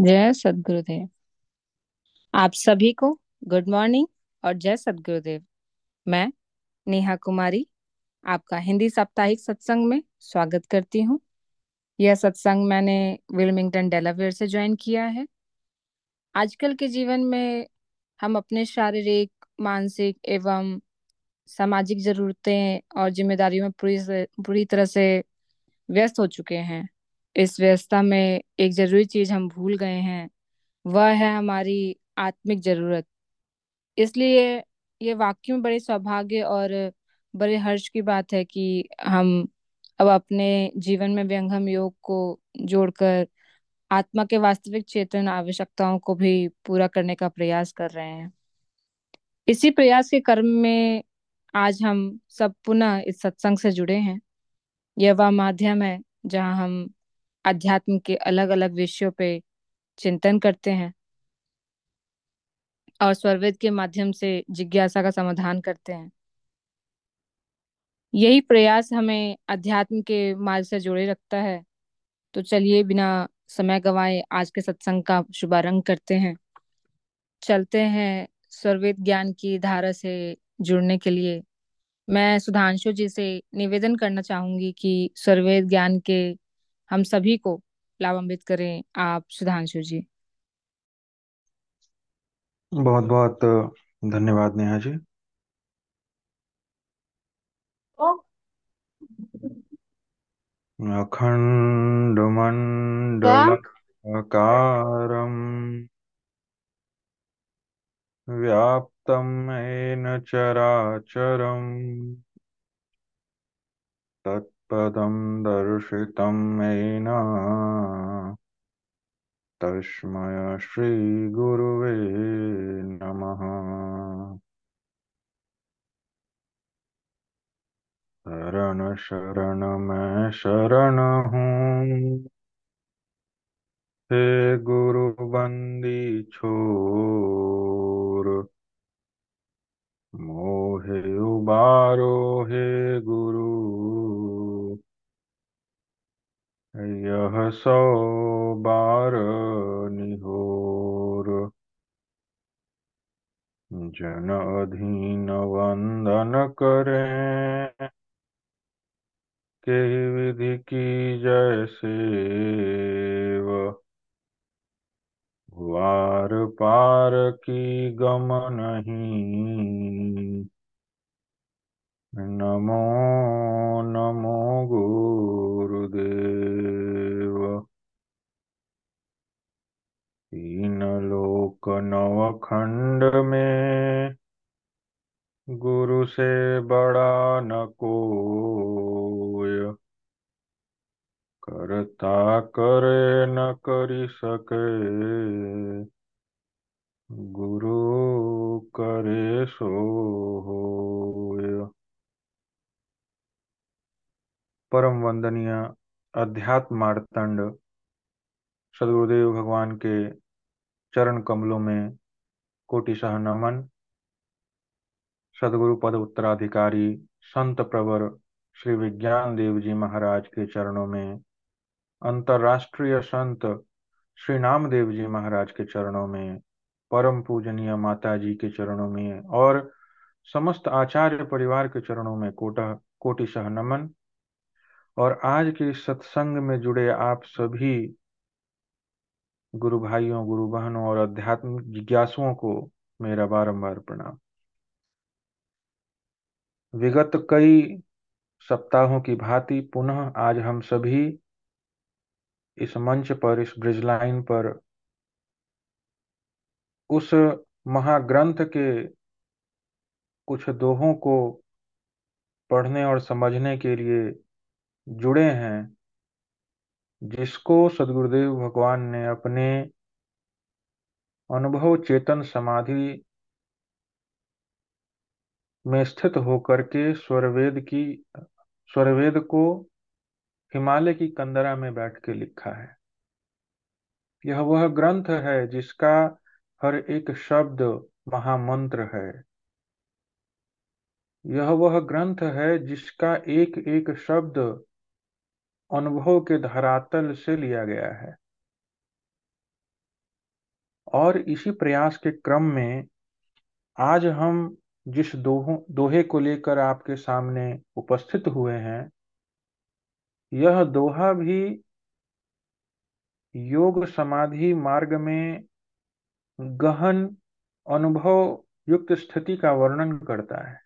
जय सद्गुरुदेव। आप सभी को गुड मॉर्निंग और जय सद्गुरुदेव। मैं नेहा कुमारी, आपका हिंदी साप्ताहिक सत्संग में स्वागत करती हूँ। यह सत्संग मैंने विल्मिंगटन, डेलावेयर से ज्वाइन किया है। आजकल के जीवन में हम अपने शारीरिक, मानसिक एवं सामाजिक जरूरतें और जिम्मेदारियों में पूरी पूरी तरह से व्यस्त हो चुके हैं। इस व्यस्तता में एक ज़रूरी चीज़ हम भूल गए हैं, वह है हमारी आत्मिक ज़रूरत। इसलिए ये वाकई में बड़े सौभाग्य और बड़े हर्ष की बात है कि हम अब अपने जीवन में व्यंगम योग को जोड़कर आत्मा के वास्तविक चेतन आवश्यकताओं को भी पूरा करने का प्रयास कर रहे हैं। इसी प्रयास के कर्म में आज हम सब पुनः इस सत्संग से जुड़े हैं। यह वह माध्यम है जहाँ हम अध्यात्म के अलग अलग विषयों पे चिंतन करते हैं और स्वरवेद के माध्यम से जिज्ञासा का समाधान करते हैं। यही प्रयास हमें अध्यात्म के मार्ग से जोड़े रखता है। तो चलिए बिना समय गवाए आज के सत्संग का शुभारंभ करते हैं। चलते हैं स्वरवेद ज्ञान की धारा से जुड़ने के लिए। मैं सुधांशु जी से निवेदन करना चाहूँगी कि स्वरवेद ज्ञान के हम सभी को लाभान्वित करें। आप सुधांशु जी। बहुत बहुत धन्यवाद नेहा जी। अखण्डमण्डलाकारम् व्याप्तं येन चराचरम् तत्पदं दर्शितं येन तस्मै श्रीगुरुवे नमः। शरण शरण मैं शरण हूँ। हे गुरु बंदी छोर, मोहे उबारो हे गुरु। यह सौ बार निहोर। जन अधीन वंदन करें। के विधि की जैसे वार पार की गम नहीं। नमो नमो गुरुदेव। तीन लोक नव खंड में, गुरु से बड़ा न कोय। करता करे न करी सके, गुरु करे सो होय। परम वंदनीय अध्यात्म मार्तंड सदगुरुदेव भगवान के चरण कमलों में कोटिशह नमन। सदगुरु पद उत्तराधिकारी संत प्रवर श्री विज्ञान देव जी महाराज के चरणों में, अंतर्राष्ट्रीय संत श्री नामदेव जी महाराज के चरणों में, परम पूजनीय माता जी के चरणों में और समस्त आचार्य परिवार के चरणों में कोटा कोटिशह नमन। और आज के सत्संग में जुड़े आप सभी गुरु भाइयों, गुरु बहनों और आध्यात्मिक जिज्ञासुओं को मेरा बारंबार प्रणाम। विगत कई सप्ताहों की भांति पुनः आज हम सभी इस मंच पर, इस ब्रिज लाइन पर, उस महाग्रंथ के कुछ दोहों को पढ़ने और समझने के लिए जुड़े हैं, जिसको सदगुरुदेव भगवान ने अपने अनुभव चेतन समाधि में स्थित होकर के स्वरवेद की, स्वरवेद को हिमालय की कंदरा में बैठ के लिखा है। यह वह ग्रंथ है जिसका हर एक शब्द महामंत्र है। यह वह ग्रंथ है जिसका एक एक शब्द अनुभव के धरातल से लिया गया है। और इसी प्रयास के क्रम में आज हम जिस दोहों, दोहे को लेकर आपके सामने उपस्थित हुए हैं, यह दोहा भी योग समाधि मार्ग में गहन अनुभव युक्त स्थिति का वर्णन करता है।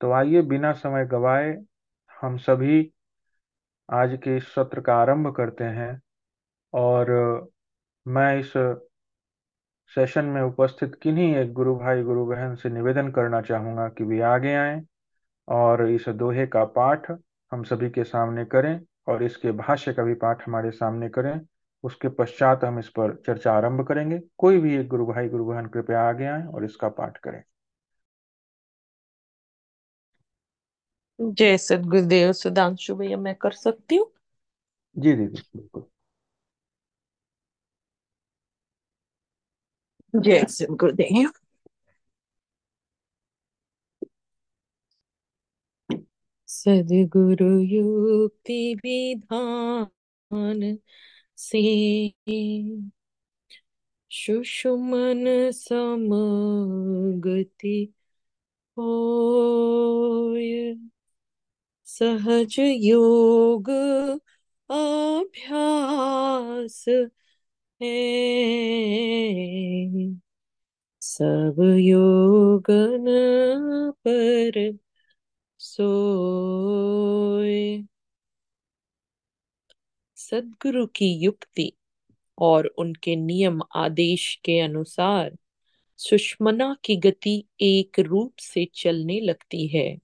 तो आइए बिना समय गवाए हम सभी आज के इस सत्र का आरंभ करते हैं और मैं इस सेशन में उपस्थित किन्हीं एक गुरु भाई गुरु बहन से निवेदन करना चाहूँगा कि वे आगे आएँ और इस दोहे का पाठ हम सभी के सामने करें और इसके भाष्य का भी पाठ हमारे सामने करें। उसके पश्चात हम इस पर चर्चा आरंभ करेंगे। कोई भी एक गुरु भाई गुरु बहन, कृपया आगे आए और इसका पाठ करें। जय सदगुरुदेव सुधांशु भैया मैं कर सकती हूँ? जी दीदी बिल्कुल। जय सदगुरुदेव। सदगुरु युक्ति विधान से सुषुमन समगति होय। सहज योग अभ्यास है। सब योगन पर सोए। सदगुरु की युक्ति और उनके नियम आदेश के अनुसार सुषमना की गति एक रूप से चलने लगती है।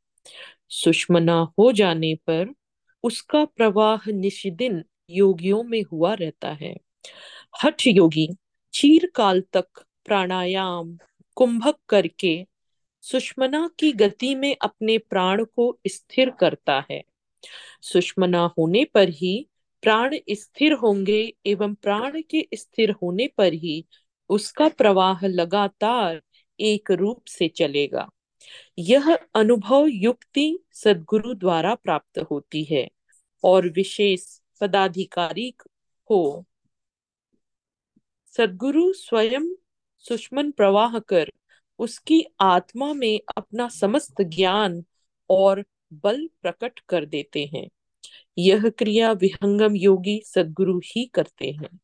सुषमना हो जाने पर उसका प्रवाह निशिदिन योगियों में हुआ रहता है। हठ योगी, चीरकाल तक प्राणायाम, कुंभक करके सुषमना की गति में अपने प्राण को स्थिर करता है। सुषमना होने पर ही प्राण स्थिर होंगे एवं प्राण के स्थिर होने पर ही उसका प्रवाह लगातार एक रूप से चलेगा। यह अनुभव युक्ति सदगुरु द्वारा प्राप्त होती है और विशेष पदाधिकारी हो। सदगुरु स्वयं सुषमन प्रवाह कर उसकी आत्मा में अपना समस्त ज्ञान और बल प्रकट कर देते हैं। यह क्रिया विहंगम योगी सदगुरु ही करते हैं।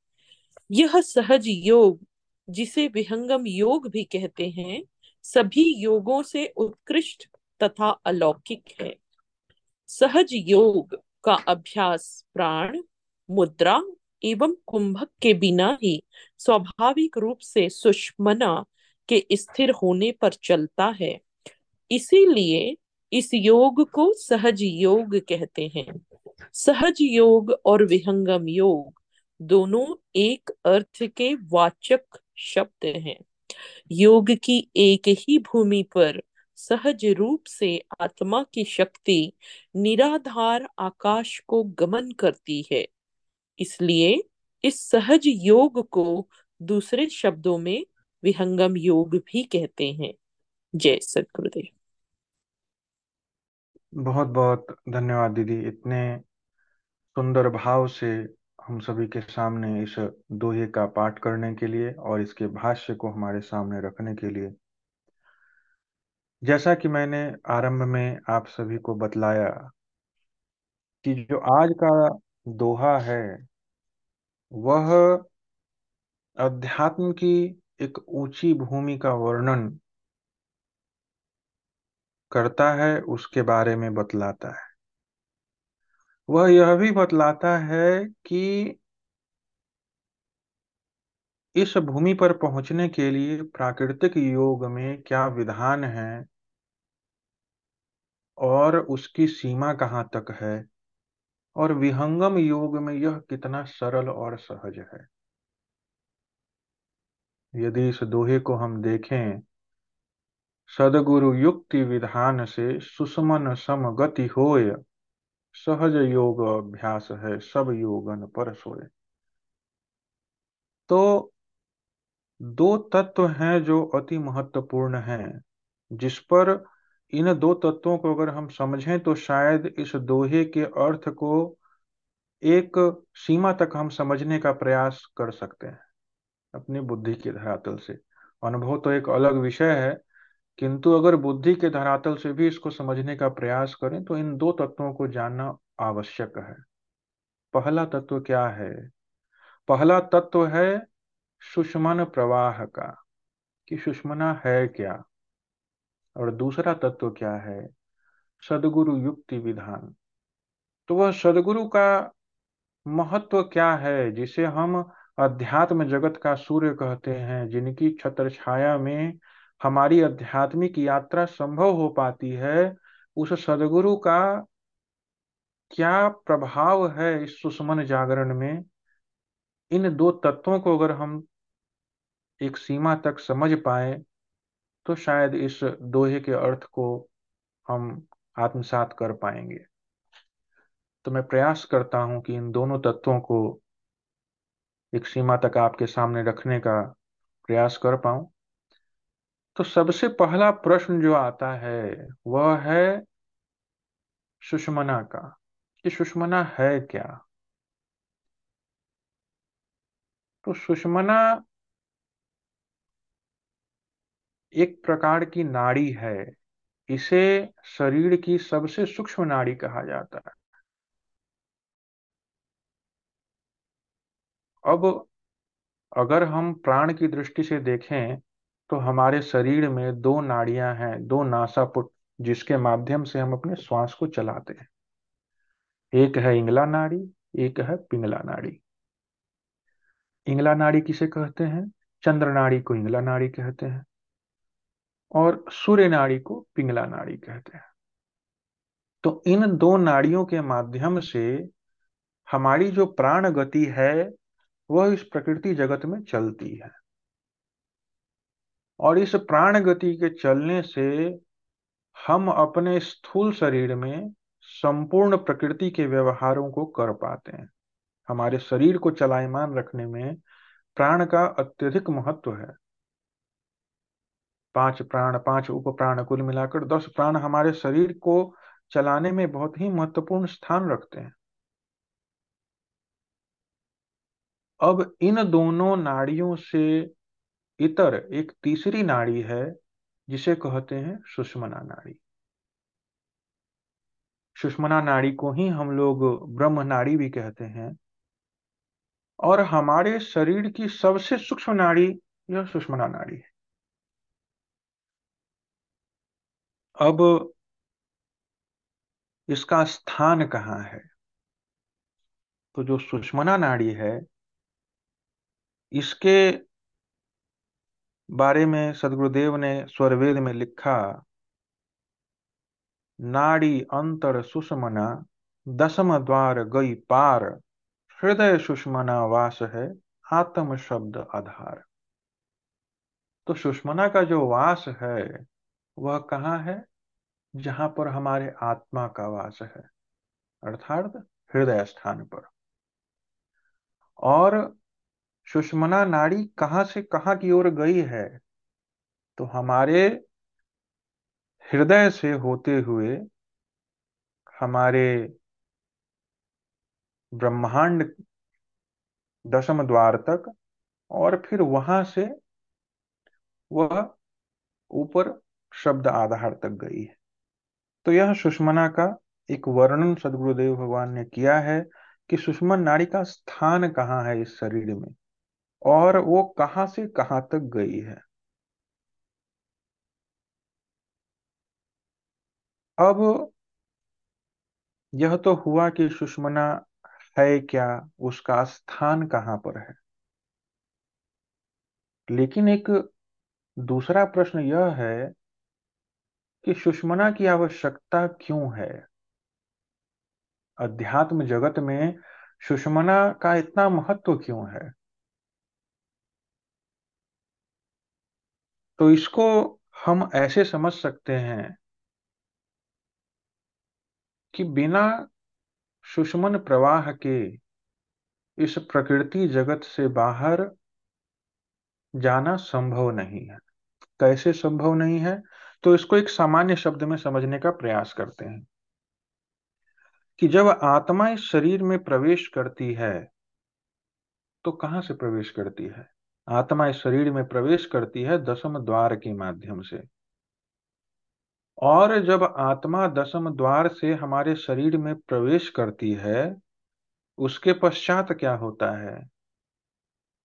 यह सहज योग, जिसे विहंगम योग भी कहते हैं सभी योगों से उत्कृष्ट तथा अलौकिक है। सहज योग का अभ्यास प्राण, मुद्रा एवं कुंभक के बिना ही स्वाभाविक रूप से सुषमना के स्थिर होने पर चलता है। इसीलिए इस योग को सहज योग कहते हैं। सहज योग और विहंगम योग दोनों एक अर्थ के वाचक शब्द हैं। योग की एक ही भूमि पर सहज रूप से आत्मा की शक्ति निराधार आकाश को गमन करती है। इसलिए इस सहज योग को दूसरे शब्दों में विहंगम योग भी कहते हैं। जय सदगुरुदेव बहुत बहुत धन्यवाद दीदी, इतने सुंदर भाव से हम सभी के सामने इस दोहे का पाठ करने के लिए और इसके भाष्य को हमारे सामने रखने के लिए। जैसा कि मैंने आरंभ में आप सभी को बतलाया कि जो आज का दोहा है, वह अध्यात्म की एक ऊँची भूमि का वर्णन करता है, उसके बारे में बतलाता है। वह यह भी बतलाता है कि इस भूमि पर पहुँचने के लिए प्राकृतिक योग में क्या विधान है और उसकी सीमा कहाँ तक है? और विहंगम योग में यह कितना सरल और सहज है? यदि इस दोहे को हम देखें, सदगुरु युक्ति विधान से सुषमन सम गति होय। सहज योग अभ्यास है, सब योगन पर सोए। तो दो तत्व हैं जो अति महत्वपूर्ण हैं, जिस पर इन दो तत्वों को अगर हम समझें तो शायद इस दोहे के अर्थ को एक सीमा तक हम समझने का प्रयास कर सकते हैं, अपनी बुद्धि के धरातल से। अनुभव तो एक अलग विषय है किंतु अगर बुद्धि के धरातल से भी इसको समझने का प्रयास करें तो इन दो तत्वों को जानना आवश्यक है। पहला तत्व क्या है? पहला तत्व है सुषमन प्रवाह का, कि सुषमना है क्या? और दूसरा तत्व क्या है? सदगुरु युक्ति विधान। तो वह सदगुरु का महत्व क्या है, जिसे हम अध्यात्म जगत का सूर्य कहते हैं, जिनकी छत्र छाया में हमारी आध्यात्मिक यात्रा संभव हो पाती है, उस सदगुरु का क्या प्रभाव है इस सुषमन जागरण में? इन दो तत्वों को अगर हम एक सीमा तक समझ पाए तो शायद इस दोहे के अर्थ को हम आत्मसात कर पाएँगे। तो मैं प्रयास करता हूँ कि इन दोनों तत्वों को एक सीमा तक आपके सामने रखने का प्रयास कर पाऊँ। तो सबसे पहला प्रश्न जो आता है, वह है सुषमना का, कि सुषमना है क्या? तो सुषमना एक प्रकार की नाड़ी है। इसे शरीर की सबसे सूक्ष्म नाड़ी कहा जाता है। अब अगर हम प्राण की दृष्टि से देखें तो हमारे शरीर में दो नाड़ियाँ हैं, दो नासापुट, जिसके माध्यम से हम अपने श्वास को चलाते हैं। एक है इंगला नाड़ी, एक है पिंगला नाड़ी। इंगला नाड़ी किसे कहते हैं? चंद्र नाड़ी को इंगला नाड़ी कहते हैं और सूर्य नाड़ी को पिंगला नाड़ी कहते हैं। तो इन दो नाड़ियों के माध्यम से हमारी जो प्राण गति है, वह इस प्रकृति जगत में चलती है। और इस प्राण गति के चलने से हम अपने स्थूल शरीर में संपूर्ण प्रकृति के व्यवहारों को कर पाते हैं। हमारे शरीर को चलायमान रखने में प्राण का अत्यधिक महत्व है। पाँच प्राण, पाँच उप प्राण कुल मिलाकर दस प्राण हमारे शरीर को चलाने में बहुत ही महत्वपूर्ण स्थान रखते हैं। अब इन दोनों नाड़ियों से इतर एक तीसरी नाड़ी है, जिसे कहते हैं सुषमना नाड़ी। सुषमना नाड़ी को ही हम लोग ब्रह्म नाड़ी भी कहते हैं। और हमारे शरीर की सबसे सूक्ष्म नाड़ी यह सुषमना नाड़ी है। अब इसका स्थान कहाँ है? तो जो सुषमना नाड़ी है, इसके बारे में सदगुरुदेव ने स्वरवेद में लिखा, नाड़ी अंतर सुषमना, दसम द्वार गई पार, हृदय सुषमना वास है आत्म शब्द आधार। तो सुषमना का जो वास है, वह कहाँ है? जहाँ पर हमारे आत्मा का वास है, अर्थात हृदय स्थान पर। और सुषमना नाड़ी कहाँ से कहाँ की ओर गई है? तो हमारे हृदय से होते हुए हमारे ब्रह्मांड दशम द्वार तक और फिर वहाँ से वह ऊपर शब्द आधार तक गई है। तो यह सुषमना का एक वर्णन सदगुरुदेव भगवान ने किया है कि सुषमन नाड़ी का स्थान कहाँ है इस शरीर में? और वो कहाँ से कहाँ तक गई है? अब यह तो हुआ कि सुषमना है क्या, उसका स्थान कहाँ पर है? लेकिन एक दूसरा प्रश्न यह है कि सुषमना की आवश्यकता क्यों है? अध्यात्म जगत में सुषमना का इतना महत्व क्यों है? तो इसको हम ऐसे समझ सकते हैं कि बिना सुषमन प्रवाह के इस प्रकृति जगत से बाहर जाना संभव नहीं है। कैसे संभव नहीं है? तो इसको एक सामान्य शब्द में समझने का प्रयास करते हैं कि जब आत्मा इस शरीर में प्रवेश करती है तो कहाँ से प्रवेश करती है? आत्मा इस शरीर में प्रवेश करती है दसम द्वार के माध्यम से। और जब आत्मा दसम द्वार से हमारे शरीर में प्रवेश करती है, उसके पश्चात क्या होता है?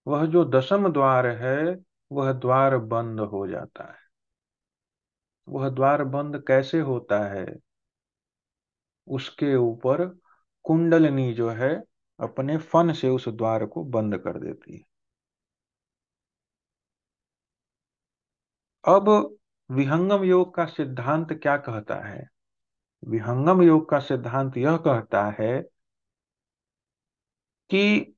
वह जो दसम द्वार है, वह द्वार बंद हो जाता है। वह द्वार बंद कैसे होता है? उसके ऊपर कुंडलनी जो है, अपने फन से उस द्वार को बंद कर देती है। अब विहंगम योग का सिद्धांत क्या कहता है? विहंगम योग का सिद्धांत यह कहता है कि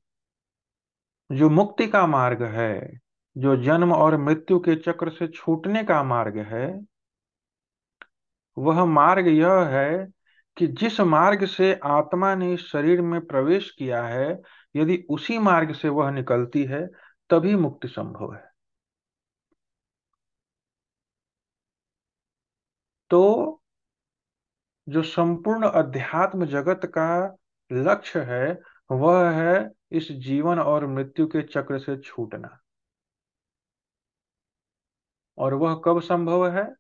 जो मुक्ति का मार्ग है, जो जन्म और मृत्यु के चक्र से छूटने का मार्ग है, वह मार्ग यह है कि जिस मार्ग से आत्मा ने शरीर में प्रवेश किया है, यदि उसी मार्ग से वह निकलती है, तभी मुक्ति संभव है। तो जो संपूर्ण अध्यात्म जगत का लक्ष्य है, वह है इस जीवन और मृत्यु के चक्र से छूटना। और वह कब संभव है?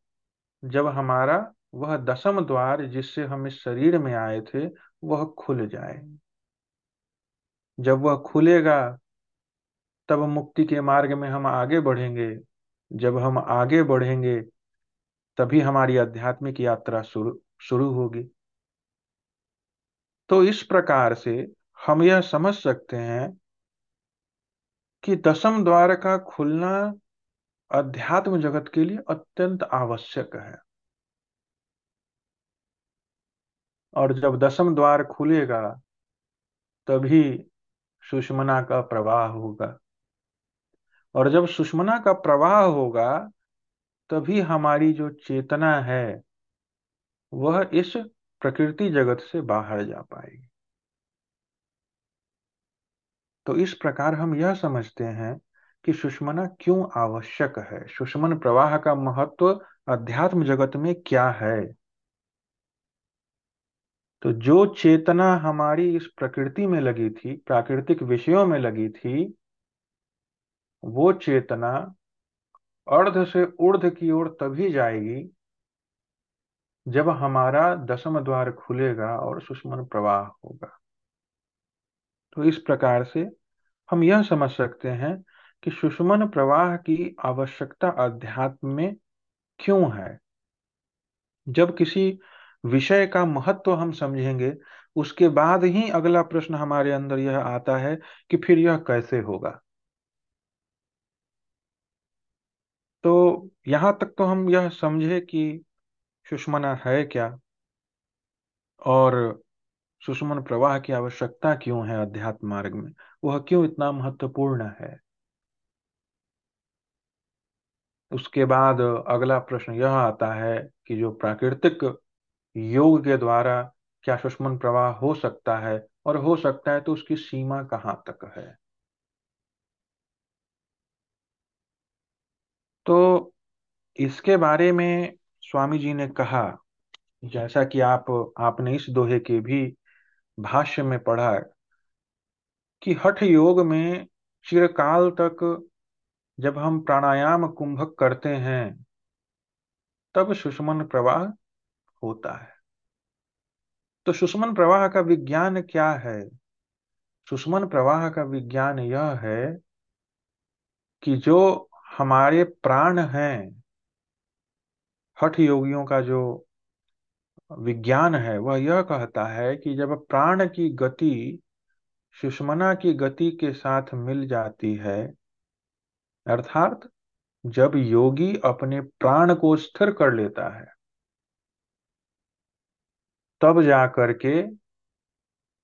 जब हमारा वह दसम द्वार जिससे हम इस शरीर में आए थे, वह खुल जाए। जब वह खुलेगा, तब मुक्ति के मार्ग में हम आगे बढ़ेंगे। जब हम आगे बढ़ेंगे तभी हमारी आध्यात्मिक यात्रा शुरू शुरू होगी। तो इस प्रकार से हम यह समझ सकते हैं कि दसम द्वार का खुलना अध्यात्म जगत के लिए अत्यंत आवश्यक है। और जब दसम द्वार खुलेगा, तभी सुषमना का प्रवाह होगा। और जब सुषमना का प्रवाह होगा तभी हमारी जो चेतना है, वह इस प्रकृति जगत से बाहर जा पाएगी। तो इस प्रकार हम यह समझते हैं कि सुषमना क्यों आवश्यक है? सुषमन प्रवाह का महत्व अध्यात्म जगत में क्या है? तो जो चेतना हमारी इस प्रकृति में लगी थी, प्राकृतिक विषयों में लगी थी, वो चेतना अर्ध से ऊर्ध की ओर तभी जाएगी जब हमारा दसम द्वार खुलेगा और सुषमन प्रवाह होगा। तो इस प्रकार से हम यह समझ सकते हैं कि सुषमन प्रवाह की आवश्यकता अध्यात्म में क्यों है। जब किसी विषय का महत्व हम समझेंगे, उसके बाद ही अगला प्रश्न हमारे अंदर यह आता है कि फिर यह कैसे होगा। तो यहाँ तक तो हम यह समझे कि सुषमना है क्या? और सुषमन प्रवाह की आवश्यकता क्यों है अध्यात्म मार्ग में? वह क्यों इतना महत्वपूर्ण है? उसके बाद अगला प्रश्न यह आता है कि जो प्राकृतिक योग के द्वारा क्या सुषमन प्रवाह हो सकता है? और हो सकता है तो उसकी सीमा कहाँ तक है? तो इसके बारे में स्वामी जी ने कहा, जैसा कि आप, आपने इस दोहे के भी भाष्य में पढ़ा कि हठ योग में चिरकाल तक जब हम प्राणायाम कुंभक करते हैं, तब सुषमन प्रवाह होता है। तो सुषमन प्रवाह का विज्ञान क्या है? सुषमन प्रवाह का विज्ञान यह है कि जो हमारे प्राण हैं। हठ योगियों का जो विज्ञान है, वह यह कहता है कि जब प्राण की गति सुषमना की गति के साथ मिल जाती है, अर्थात जब योगी अपने प्राण को स्थिर कर लेता है, तब जाकर के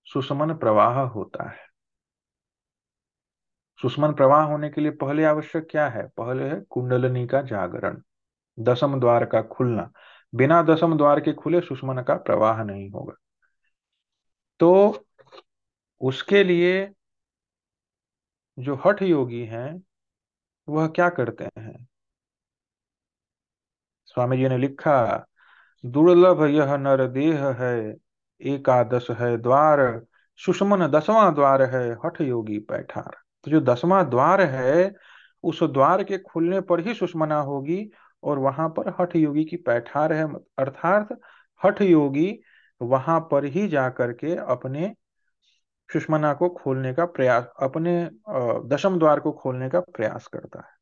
सुषमन प्रवाह होता है। सुषमन प्रवाह होने के लिए पहले आवश्यक क्या है? पहले है कुंडलनी का जागरण दसम द्वार का खुलना। बिना दसम द्वार के खुले सुषमन का प्रवाह नहीं होगा। तो उसके लिए जो हठ योगी हैं, वह क्या करते हैं? स्वामी जी ने लिखा, दुर्लभ यह नर देह है, एकादश है द्वार, सुषमन दसवां द्वार है, हठ योगी पैठार। तो जो दसवां द्वार है, उस द्वार के खुलने पर ही सुषमना होगी और वहाँ पर हठ योगी की पैठार है। अर्थात हठ योगी वहाँ पर ही जाकर के अपने सुषमना को खोलने का प्रयास, अपने दशम द्वार को खोलने का प्रयास करता है।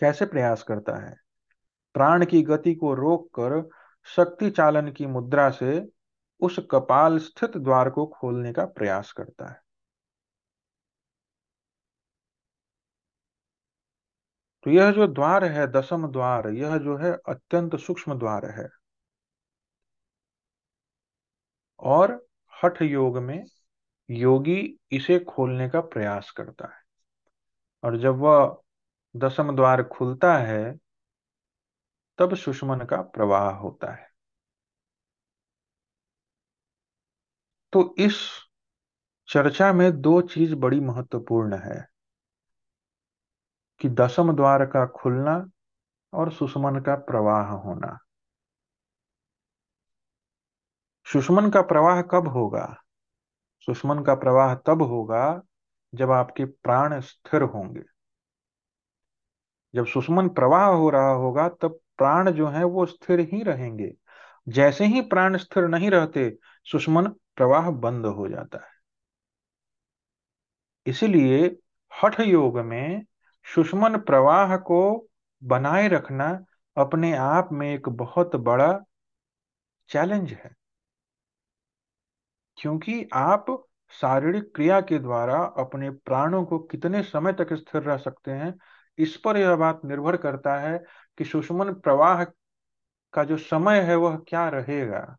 कैसे प्रयास करता है? प्राण की गति को रोककर शक्ति चालन की मुद्रा से उस कपाल स्थित द्वार को खोलने का प्रयास करता है। तो यह जो द्वार है, दसम द्वार, यह जो है अत्यंत सूक्ष्म द्वार है। और हठ योग में योगी इसे खोलने का प्रयास करता है। और जब वह दसम द्वार खुलता है, तब सुषमन का प्रवाह होता है। तो इस चर्चा में दो चीज़ बड़ी महत्वपूर्ण है। कि दसम द्वार का खुलना और सुषमन का प्रवाह होना। सुषमन का प्रवाह कब होगा? सुषमन का प्रवाह तब होगा जब आपके प्राण स्थिर होंगे। जब सुषमन प्रवाह हो रहा होगा तब प्राण जो है वो स्थिर ही रहेंगे। जैसे ही प्राण स्थिर नहीं रहते, सुषमन प्रवाह बंद हो जाता है। इसलिए हठ योग में सुषमन प्रवाह को बनाए रखना अपने आप में एक बहुत बड़ा चैलेंज है। क्योंकि आप शारीरिक क्रिया के द्वारा अपने प्राणों को कितने समय तक स्थिर रह सकते हैं, इस पर यह बात निर्भर करता है कि सुषमन प्रवाह का जो समय है वह क्या रहेगा।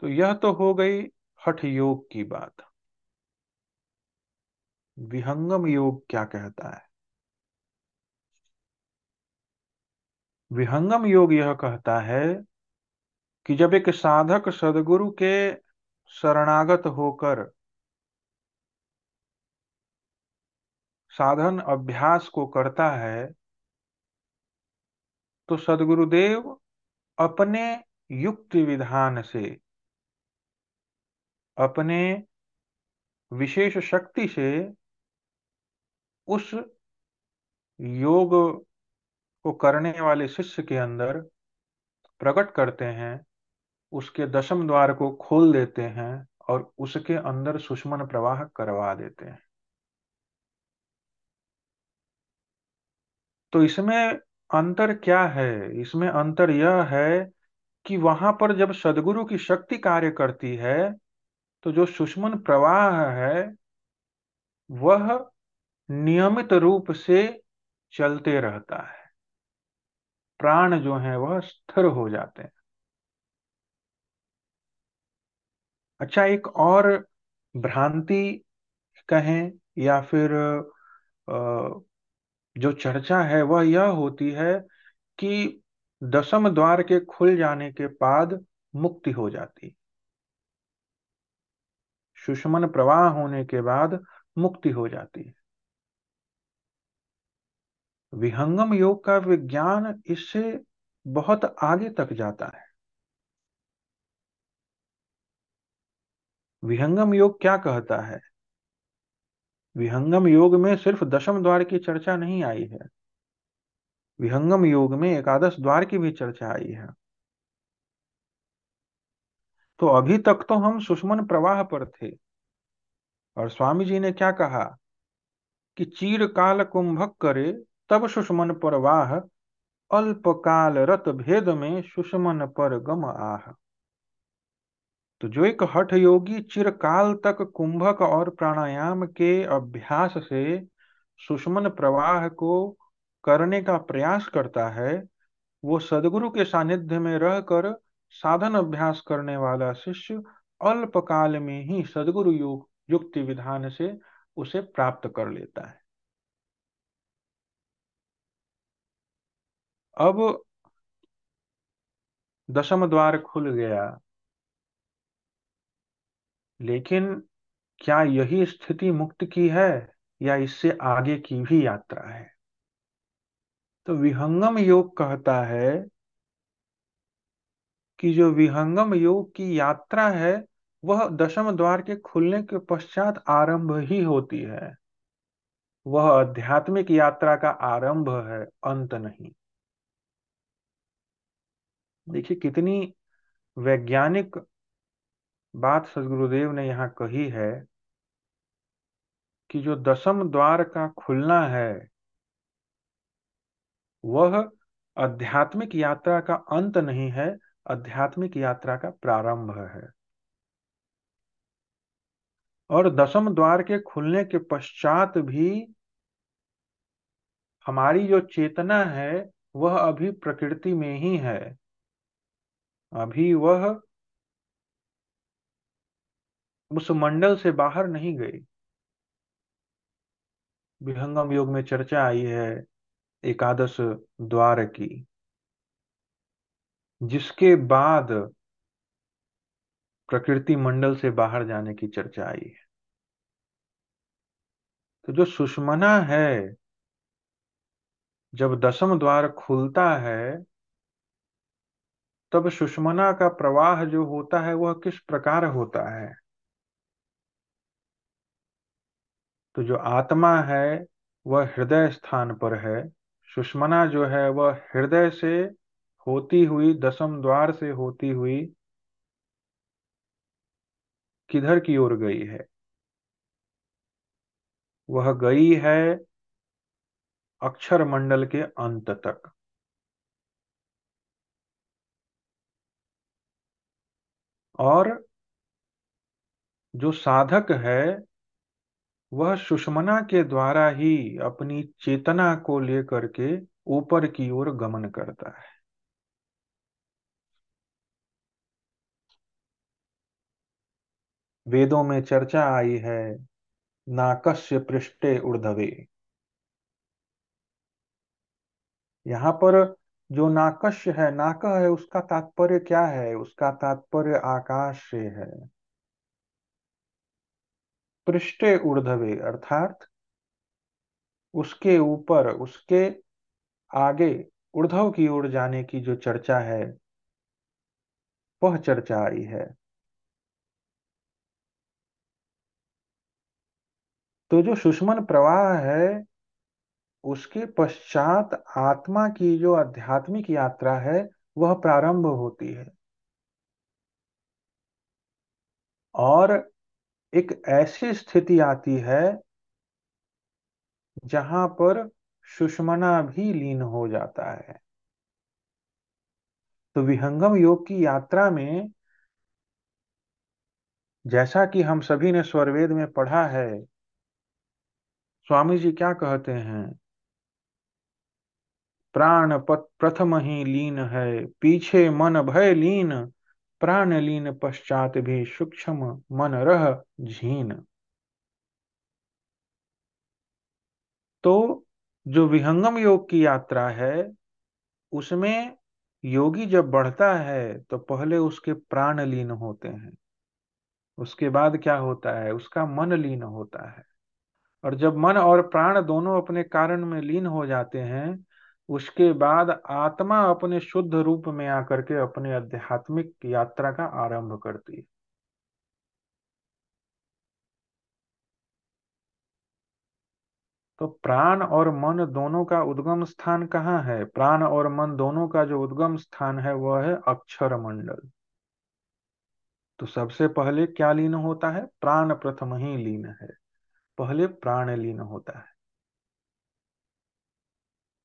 तो यह तो हो गई हठ योग की बात। विहंगम योग क्या कहता है? विहंगम योग यह कहता है कि जब एक साधक सदगुरु के शरणागत होकर साधन अभ्यास को करता है तो सदगुरुदेव अपने युक्ति विधान से अपने विशेष शक्ति से उस योग को करने वाले शिष्य के अंदर प्रकट करते हैं, उसके दशम द्वार को खोल देते हैं और उसके अंदर सुषमन प्रवाह करवा देते हैं। तो इसमें अंतर क्या है? इसमें अंतर यह है कि वहाँ पर जब सदगुरु की शक्ति कार्य करती है तो जो सुषमन प्रवाह है, वह नियमित रूप से चलते रहता है। प्राण जो है, वह स्थिर हो जाते हैं। अच्छा एक और भ्रांति कहें या फिर जो चर्चा है, वह यह होती है कि दसम द्वार के खुल जाने के बाद मुक्ति हो जाती। सुषमन प्रवाह होने के बाद मुक्ति हो जाती है। विहंगम योग का विज्ञान इससे बहुत आगे तक जाता है। विहंगम योग क्या कहता है? विहंगम योग में सिर्फ़ दशम द्वार की चर्चा नहीं आई है। विहंगम योग में एकादश द्वार की भी चर्चा आई है। तो अभी तक तो हम सुषमन प्रवाह पर थे। और स्वामी जी ने क्या कहा? कि चीर काल कुंभक करे, तब सुषमन पर वाह अल्पकाल रत भेद में सुषमन पर गम आह। तो जो एक हठ योगी चिरकाल तक कुंभक और प्राणायाम के अभ्यास से सुषमन प्रवाह को करने का प्रयास करता है, वो सदगुरु के सानिध्य में रहकर साधन अभ्यास करने वाला शिष्य अल्पकाल में ही सदगुरु योग युक्ति विधान से उसे प्राप्त कर लेता है। अब दशम द्वार खुल गया। लेकिन क्या यही स्थिति मुक्त की है या इससे आगे की भी यात्रा है? तो विहंगम योग कहता है कि जो विहंगम योग की यात्रा है, वह दशम द्वार के खुलने के पश्चात आरंभ ही होती है। वह आध्यात्मिक यात्रा का आरंभ है, अंत नहीं। देखिए, कितनी वैज्ञानिक बात सदगुरुदेव ने यहाँ कही है कि जो दशम द्वार का खुलना है, वह आध्यात्मिक यात्रा का अंत नहीं है आध्यात्मिक यात्रा का प्रारंभ है। और दसम द्वार के खुलने के पश्चात भी हमारी जो चेतना है, वह अभी प्रकृति में ही है। अभी वह उस मंडल से बाहर नहीं गई। विहंगम योग में चर्चा आई है एकादश द्वार की। जिसके बाद प्रकृति मंडल से बाहर जाने की चर्चा आई है। तो जो सुषमना है, जब दसम द्वार खुलता है, तब सुषमना का प्रवाह जो होता है, वह किस प्रकार होता है? तो जो आत्मा है, वह हृदय स्थान पर है। सुषमना जो है, वह हृदय से होती हुई, दसम द्वार से होती हुई किधर की ओर गई है? वह गई है अक्षर मंडल के अंत तक। और जो साधक है, वह सुषमना के द्वारा ही अपनी चेतना को लेकर के ऊपर की ओर गमन करता है। वेदों में चर्चा आई है नाकस्य पृष्ठे उर्धवे। यहाँ पर जो नाकस्य है नाक है, उसका तात्पर्य क्या है? उसका तात्पर्य आकाश से है। पृष्ठे उर्धवे, अर्थात उसके ऊपर, उसके आगे, उर्धव की ओर जाने की जो चर्चा है, वह चर्चा आई है। तो जो सुषमन प्रवाह है, उसके पश्चात आत्मा की जो आध्यात्मिक यात्रा है, वह प्रारंभ होती है। और एक ऐसी स्थिति आती है, जहाँ पर सुषमना भी लीन हो जाता है। तो विहंगम योग की यात्रा में, जैसा कि हम सभी ने स्वरवेद में पढ़ा है स्वामी जी क्या कहते हैं? प्राण प्रथम ही लीन है, पीछे मन भय लीन, प्राण लीन पश्चात भी सूक्ष्म मन रह झीन। तो जो विहंगम योग की यात्रा है, उसमें योगी जब बढ़ता है तो पहले उसके प्राण लीन होते हैं। उसके बाद क्या होता है? उसका मन लीन होता है। और जब मन और प्राण दोनों अपने कारण में लीन हो जाते हैं, उसके बाद आत्मा अपने शुद्ध रूप में आकर के अपने आध्यात्मिक यात्रा का आरंभ करती है। तो प्राण और मन दोनों का उद्गम स्थान कहाँ है? प्राण और मन दोनों का जो उद्गम स्थान है, वह है अक्षर मंडल। तो सबसे पहले क्या लीन होता है? प्राण प्रथम ही लीन है। पहले प्राण लीन होता है।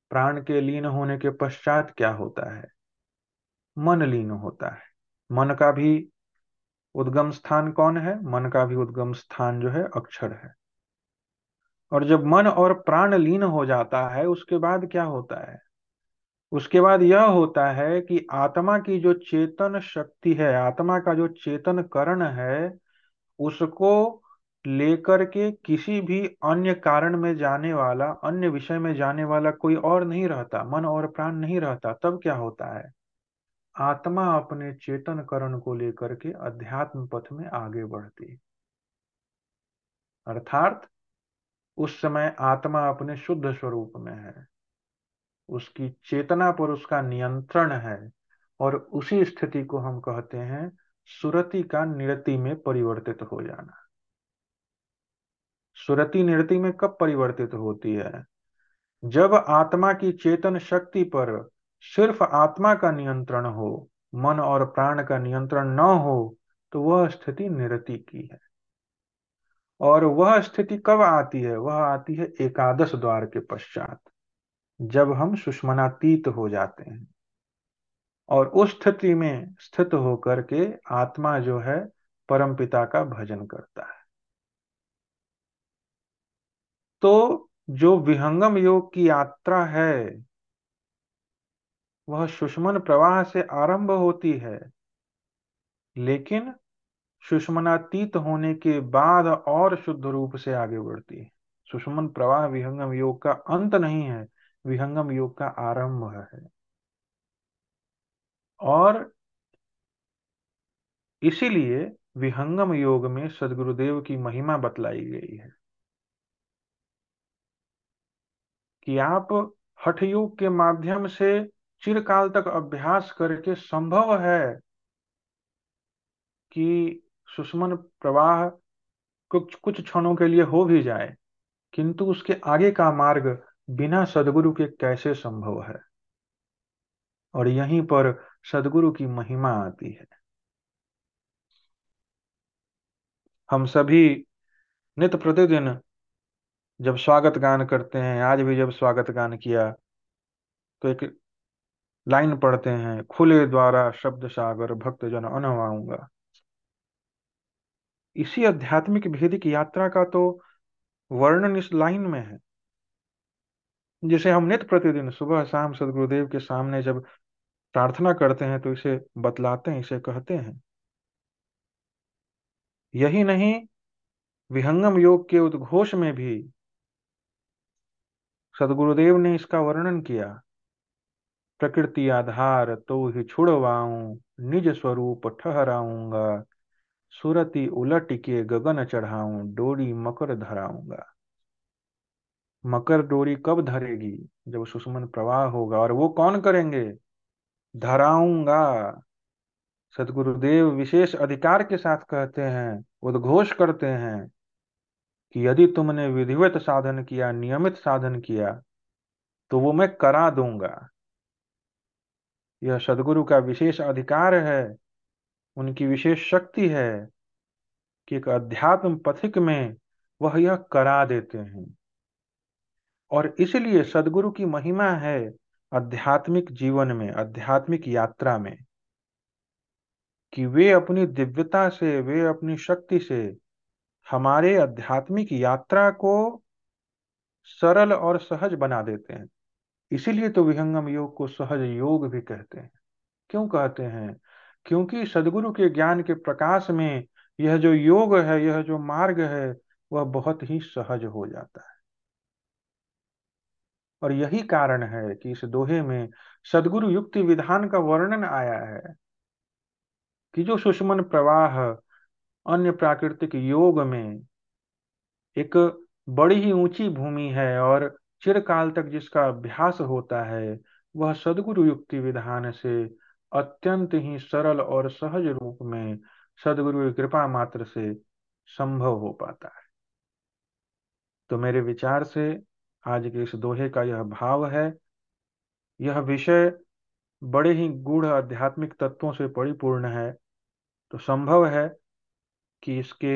प्राण के लीन होने के पश्चात क्या होता है? मन लीन होता है। मन का भी उद्गम स्थान कौन है? मन का भी उद्गम स्थान जो है, अक्षर है। और जब मन और प्राण लीन हो जाता है, उसके बाद क्या होता है? उसके बाद यह होता है कि आत्मा की जो चेतन शक्ति है, आत्मा का जो चेतन करण है, उसको लेकर के किसी भी अन्य कारण में जाने वाला, अन्य विषय में जाने वाला कोई और नहीं रहता, मन और प्राण नहीं रहता, तब क्या होता है? आत्मा अपने चेतन करण को लेकर के अध्यात्म पथ में आगे बढ़ती अर्थात, उस समय आत्मा अपने शुद्ध स्वरूप में है। उसकी चेतना पर उसका नियंत्रण है और उसी स्थिति को हम कहते हैं, सुरति का निरति में परिवर्तित हो जाना। सुरति निरति में कब परिवर्तित होती है? जब आत्मा की चेतन शक्ति पर सिर्फ़ आत्मा का नियंत्रण हो, मन और प्राण का नियंत्रण न हो तो वह स्थिति निरति की है। और वह स्थिति कब आती है? वह आती है एकादश द्वार के पश्चात, जब हम सुषमनातीत हो जाते हैं। और उस स्थिति में स्थित होकर के आत्मा जो है परम पिता का भजन करता है। तो जो विहंगम योग की यात्रा है, वह सुषमन प्रवाह से आरंभ होती है। लेकिन सुषमनातीत होने के बाद और शुद्ध रूप से आगे बढ़ती है। सुषमन प्रवाह विहंगम योग का अंत नहीं है, विहंगम योग का आरंभ है। और इसीलिए विहंगम योग में सदगुरुदेव की महिमा बतलाई गई है। कि आप हठ योग के माध्यम से चिरकाल तक अभ्यास करके संभव है कि सुषमन प्रवाह कुछ कुछ क्षणों के लिए हो भी जाए, किंतु उसके आगे का मार्ग बिना सदगुरु के कैसे संभव है? और यहीं पर सदगुरु की महिमा आती है। हम सभी नित प्रतिदिन जब स्वागत गान करते हैं, आज भी जब स्वागत गान किया तो एक लाइन पढ़ते हैं, खुले द्वारा शब्द सागर भक्त जन अनवाऊँगा। इसी आध्यात्मिक भेदिक यात्रा का तो वर्णन इस लाइन में है, जिसे हम नित्य प्रतिदिन सुबह शाम सदगुरुदेव के सामने जब प्रार्थना करते हैं तो इसे बतलाते हैं, इसे कहते हैं। यही नहीं, विहंगम योग के उद्घोष में भी सदगुरुदेव ने इसका वर्णन किया। प्रकृति आधार तो ही छुड़वाऊं, निज स्वरूप ठहराऊँगा। सुरति उलट के गगन चढ़ाऊं, डोरी मकर धराऊँगा। मकर डोरी कब धरेगी जब सुषमन प्रवाह होगा और वो कौन करेंगे? धराऊँगा। सदगुरुदेव विशेष अधिकार के साथ कहते हैं, उद्घोष करते हैं। कि यदि तुमने विधिवत साधन किया, नियमित साधन किया तो वो मैं करा दूँगा। यह सदगुरु का विशेष अधिकार है, उनकी विशेष शक्ति है कि एक अध्यात्म पथिक में वह यह करा देते हैं। और इसलिए सदगुरु की महिमा है आध्यात्मिक जीवन में, आध्यात्मिक यात्रा में, कि वे अपनी दिव्यता से, वे अपनी शक्ति से हमारे आध्यात्मिक यात्रा को सरल और सहज बना देते हैं। इसीलिए तो विहंगम योग को सहज योग भी कहते हैं। क्यों कहते हैं? क्योंकि सदगुरु के ज्ञान के प्रकाश में यह जो योग है, यह जो मार्ग है, वह बहुत ही सहज हो जाता है। और यही कारण है कि इस दोहे में सदगुरु युक्ति विधान का वर्णन आया है कि जो सुषमन प्रवाह अन्य प्राकृतिक योग में एक बड़ी ही ऊँची भूमि है और चिरकाल तक जिसका अभ्यास होता है, वह सदगुरु युक्ति विधान से अत्यंत ही सरल और सहज रूप में सदगुरु की कृपा मात्र से संभव हो पाता है। तो मेरे विचार से आज के इस दोहे का यह भाव है, यह विषय बड़े ही गूढ़ आध्यात्मिक तत्वों से परिपूर्ण है। तो संभव है कि इसके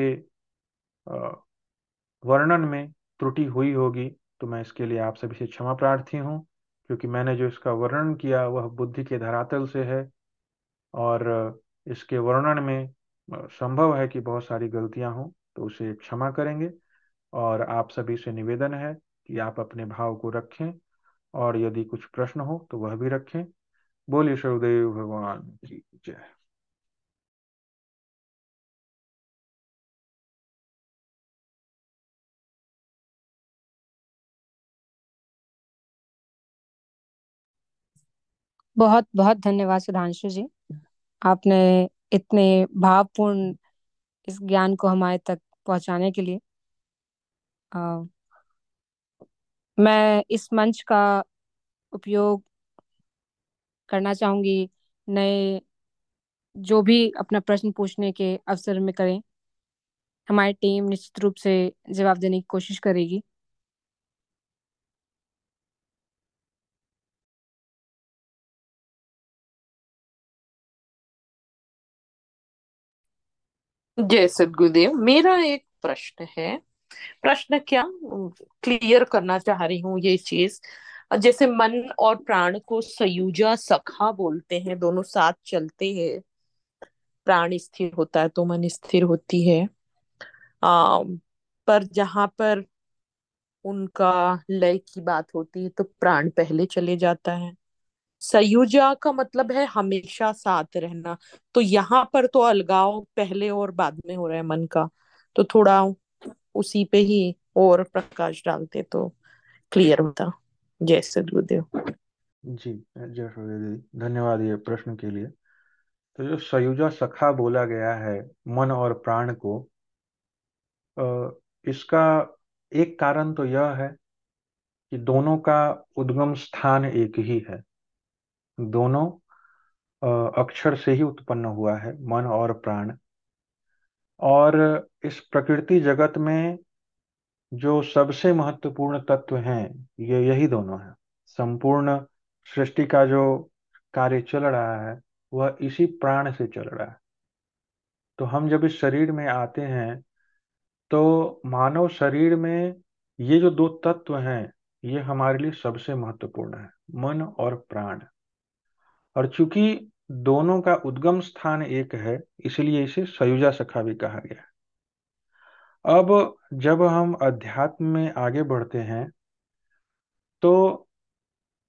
वर्णन में त्रुटि हुई होगी तो मैं इसके लिए आप सभी से क्षमा प्रार्थी हूँ, क्योंकि मैंने जो इसका वर्णन किया, वह बुद्धि के धरातल से है और इसके वर्णन में संभव है कि बहुत सारी गलतियाँ हों तो उसे क्षमा करेंगे और आप सभी से निवेदन है कि आप अपने भाव को रखें और यदि कुछ प्रश्न हो तो वह भी रखें। बोलिए शिवदेव भगवान की जय। बहुत बहुत धन्यवाद सुधांशु जी। आपने इतने भावपूर्ण इस ज्ञान को हमारे तक पहुँचाने के लिए। आ, मैं इस मंच का उपयोग करना चाहूँगी। नए जो भी अपना प्रश्न पूछने के अवसर में करें। हमारी टीम निश्चित रूप से जवाब देने की कोशिश करेगी। जय सदगुरुदेव मेरा एक प्रश्न है। प्रश्न क्या क्लियर करना चाह रही हूँ ये चीज़। जैसे मन और प्राण को सयुजा सखा बोलते हैं दोनों साथ चलते हैं। प्राण स्थिर होता है तो मन स्थिर होती है। आ, पर जहाँ पर उनका लय की बात होती है तो प्राण पहले चले जाता है। सयुजा का मतलब है हमेशा साथ रहना। तो यहाँ पर तो अलगाव पहले और बाद में हो रहा है मन का। तो थोड़ा उसी पे ही और प्रकाश डालते तो क्लियर होता। जय सदगुरुदेव जी, जय दीदी धन्यवाद ये प्रश्न के लिए। तो जो सयुजा सखा बोला गया है मन और प्राण को इसका एक कारण तो यह है कि दोनों का उद्गम स्थान एक ही है। दोनों अक्षर से ही उत्पन्न हुआ है, मन और प्राण। और इस प्रकृति जगत में जो सबसे महत्वपूर्ण तत्व हैं, ये यही दोनों हैं। संपूर्ण सृष्टि का जो कार्य चल रहा है, वह इसी प्राण से चल रहा है। तो हम जब इस शरीर में आते हैं तो मानव शरीर में ये जो दो तत्व हैं, ये हमारे लिए सबसे महत्वपूर्ण है, मन और प्राण। और चूँकि दोनों का उद्गम स्थान एक है, इसलिए इसे सयुजा सखा भी कहा गया अब जब हम अध्यात्म में आगे बढ़ते हैं तो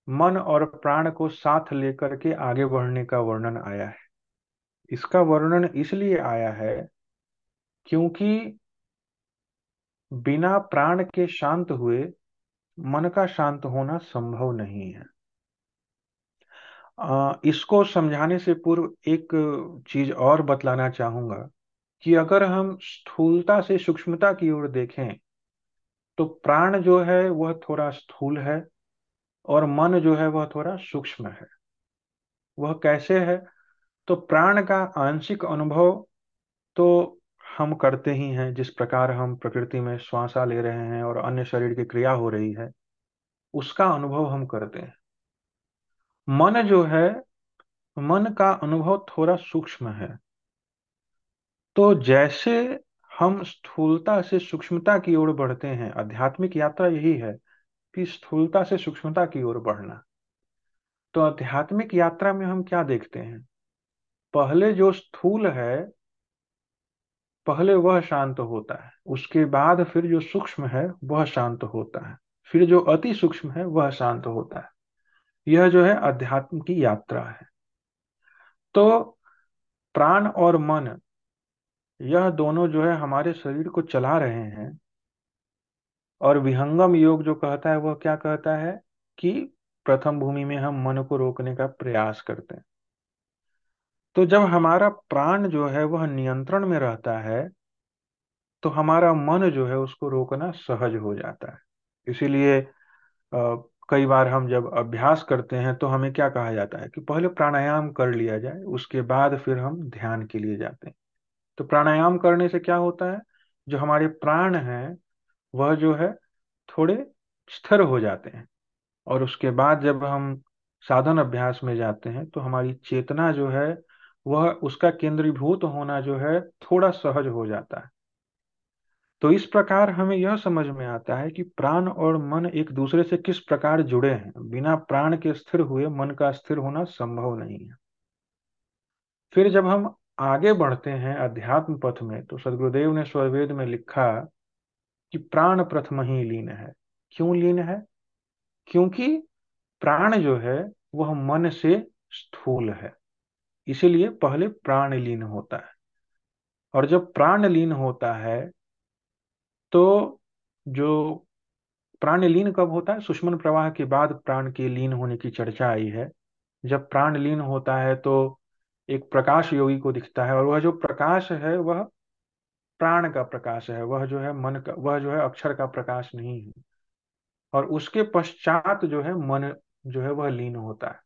मन और प्राण को साथ लेकर के आगे बढ़ने का वर्णन आया है। इसका वर्णन इसलिए आया है क्योंकि बिना प्राण के शांत हुए मन का शांत होना संभव नहीं है। इसको समझाने से पूर्व एक चीज़ और बतलाना चाहूँगा कि अगर हम स्थूलता से सूक्ष्मता की ओर देखें तो प्राण जो है वह थोड़ा स्थूल है और मन जो है वह थोड़ा सूक्ष्म है। वह कैसे है? तो प्राण का आंशिक अनुभव तो हम करते ही हैं, जिस प्रकार हम प्रकृति में श्वासा ले रहे हैं और अन्य शरीर की क्रिया हो रही है, उसका अनुभव हम करते हैं। मन जो है, मन का अनुभव थोड़ा सूक्ष्म है। तो जैसे हम स्थूलता से सूक्ष्मता की ओर बढ़ते हैं, आध्यात्मिक यात्रा यही है कि स्थूलता से सूक्ष्मता की ओर बढ़ना। तो आध्यात्मिक यात्रा में हम क्या देखते हैं? पहले जो स्थूल है, पहले वह शांत होता है, उसके बाद फिर जो सूक्ष्म है, वह शांत होता है, फिर जो अति सूक्ष्म है, वह शांत होता है। यह जो है अध्यात्म की यात्रा है। तो प्राण और मन, यह दोनों जो है हमारे शरीर को चला रहे हैं और विहंगम योग जो कहता है, वह क्या कहता है कि प्रथम भूमि में हम मन को रोकने का प्रयास करते हैं। तो जब हमारा प्राण जो है, वह नियंत्रण में रहता है तो हमारा मन जो है, उसको रोकना सहज हो जाता है। इसीलिए कई बार हम जब अभ्यास करते हैं तो हमें क्या कहा जाता है कि पहले प्राणायाम कर लिया जाए, उसके बाद फिर हम ध्यान के लिए जाते हैं। तो प्राणायाम करने से क्या होता है? जो हमारे प्राण हैं, वह जो है, थोड़े स्थिर हो जाते हैं। और उसके बाद जब हम साधन अभ्यास में जाते हैं तो हमारी चेतना जो है, वह उसका केंद्रीभूत होना जो है, थोड़ा सहज हो जाता है। तो इस प्रकार हमें यह समझ में आता है कि प्राण और मन एक दूसरे से किस प्रकार जुड़े हैं। बिना प्राण के स्थिर हुए मन का स्थिर होना संभव नहीं है। फिर जब हम आगे बढ़ते हैं अध्यात्म पथ में तो सदगुरुदेव ने स्वरवेद में लिखा कि प्राण प्रथम ही लीन है। क्यों लीन है? क्योंकि प्राण जो है, वह मन से स्थूल है। इसीलिए पहले प्राण लीन होता है। और जब प्राण लीन होता है तो जो प्राण लीन कब होता है? सुषमन प्रवाह के बाद प्राण के लीन होने की चर्चा आई है। जब प्राण लीन होता है तो एक प्रकाश योगी को दिखता है और वह जो प्रकाश है, वह प्राण का प्रकाश है। वह जो है मन का, वह जो है अक्षर का प्रकाश नहीं है। और उसके पश्चात जो है मन जो है वह लीन होता है।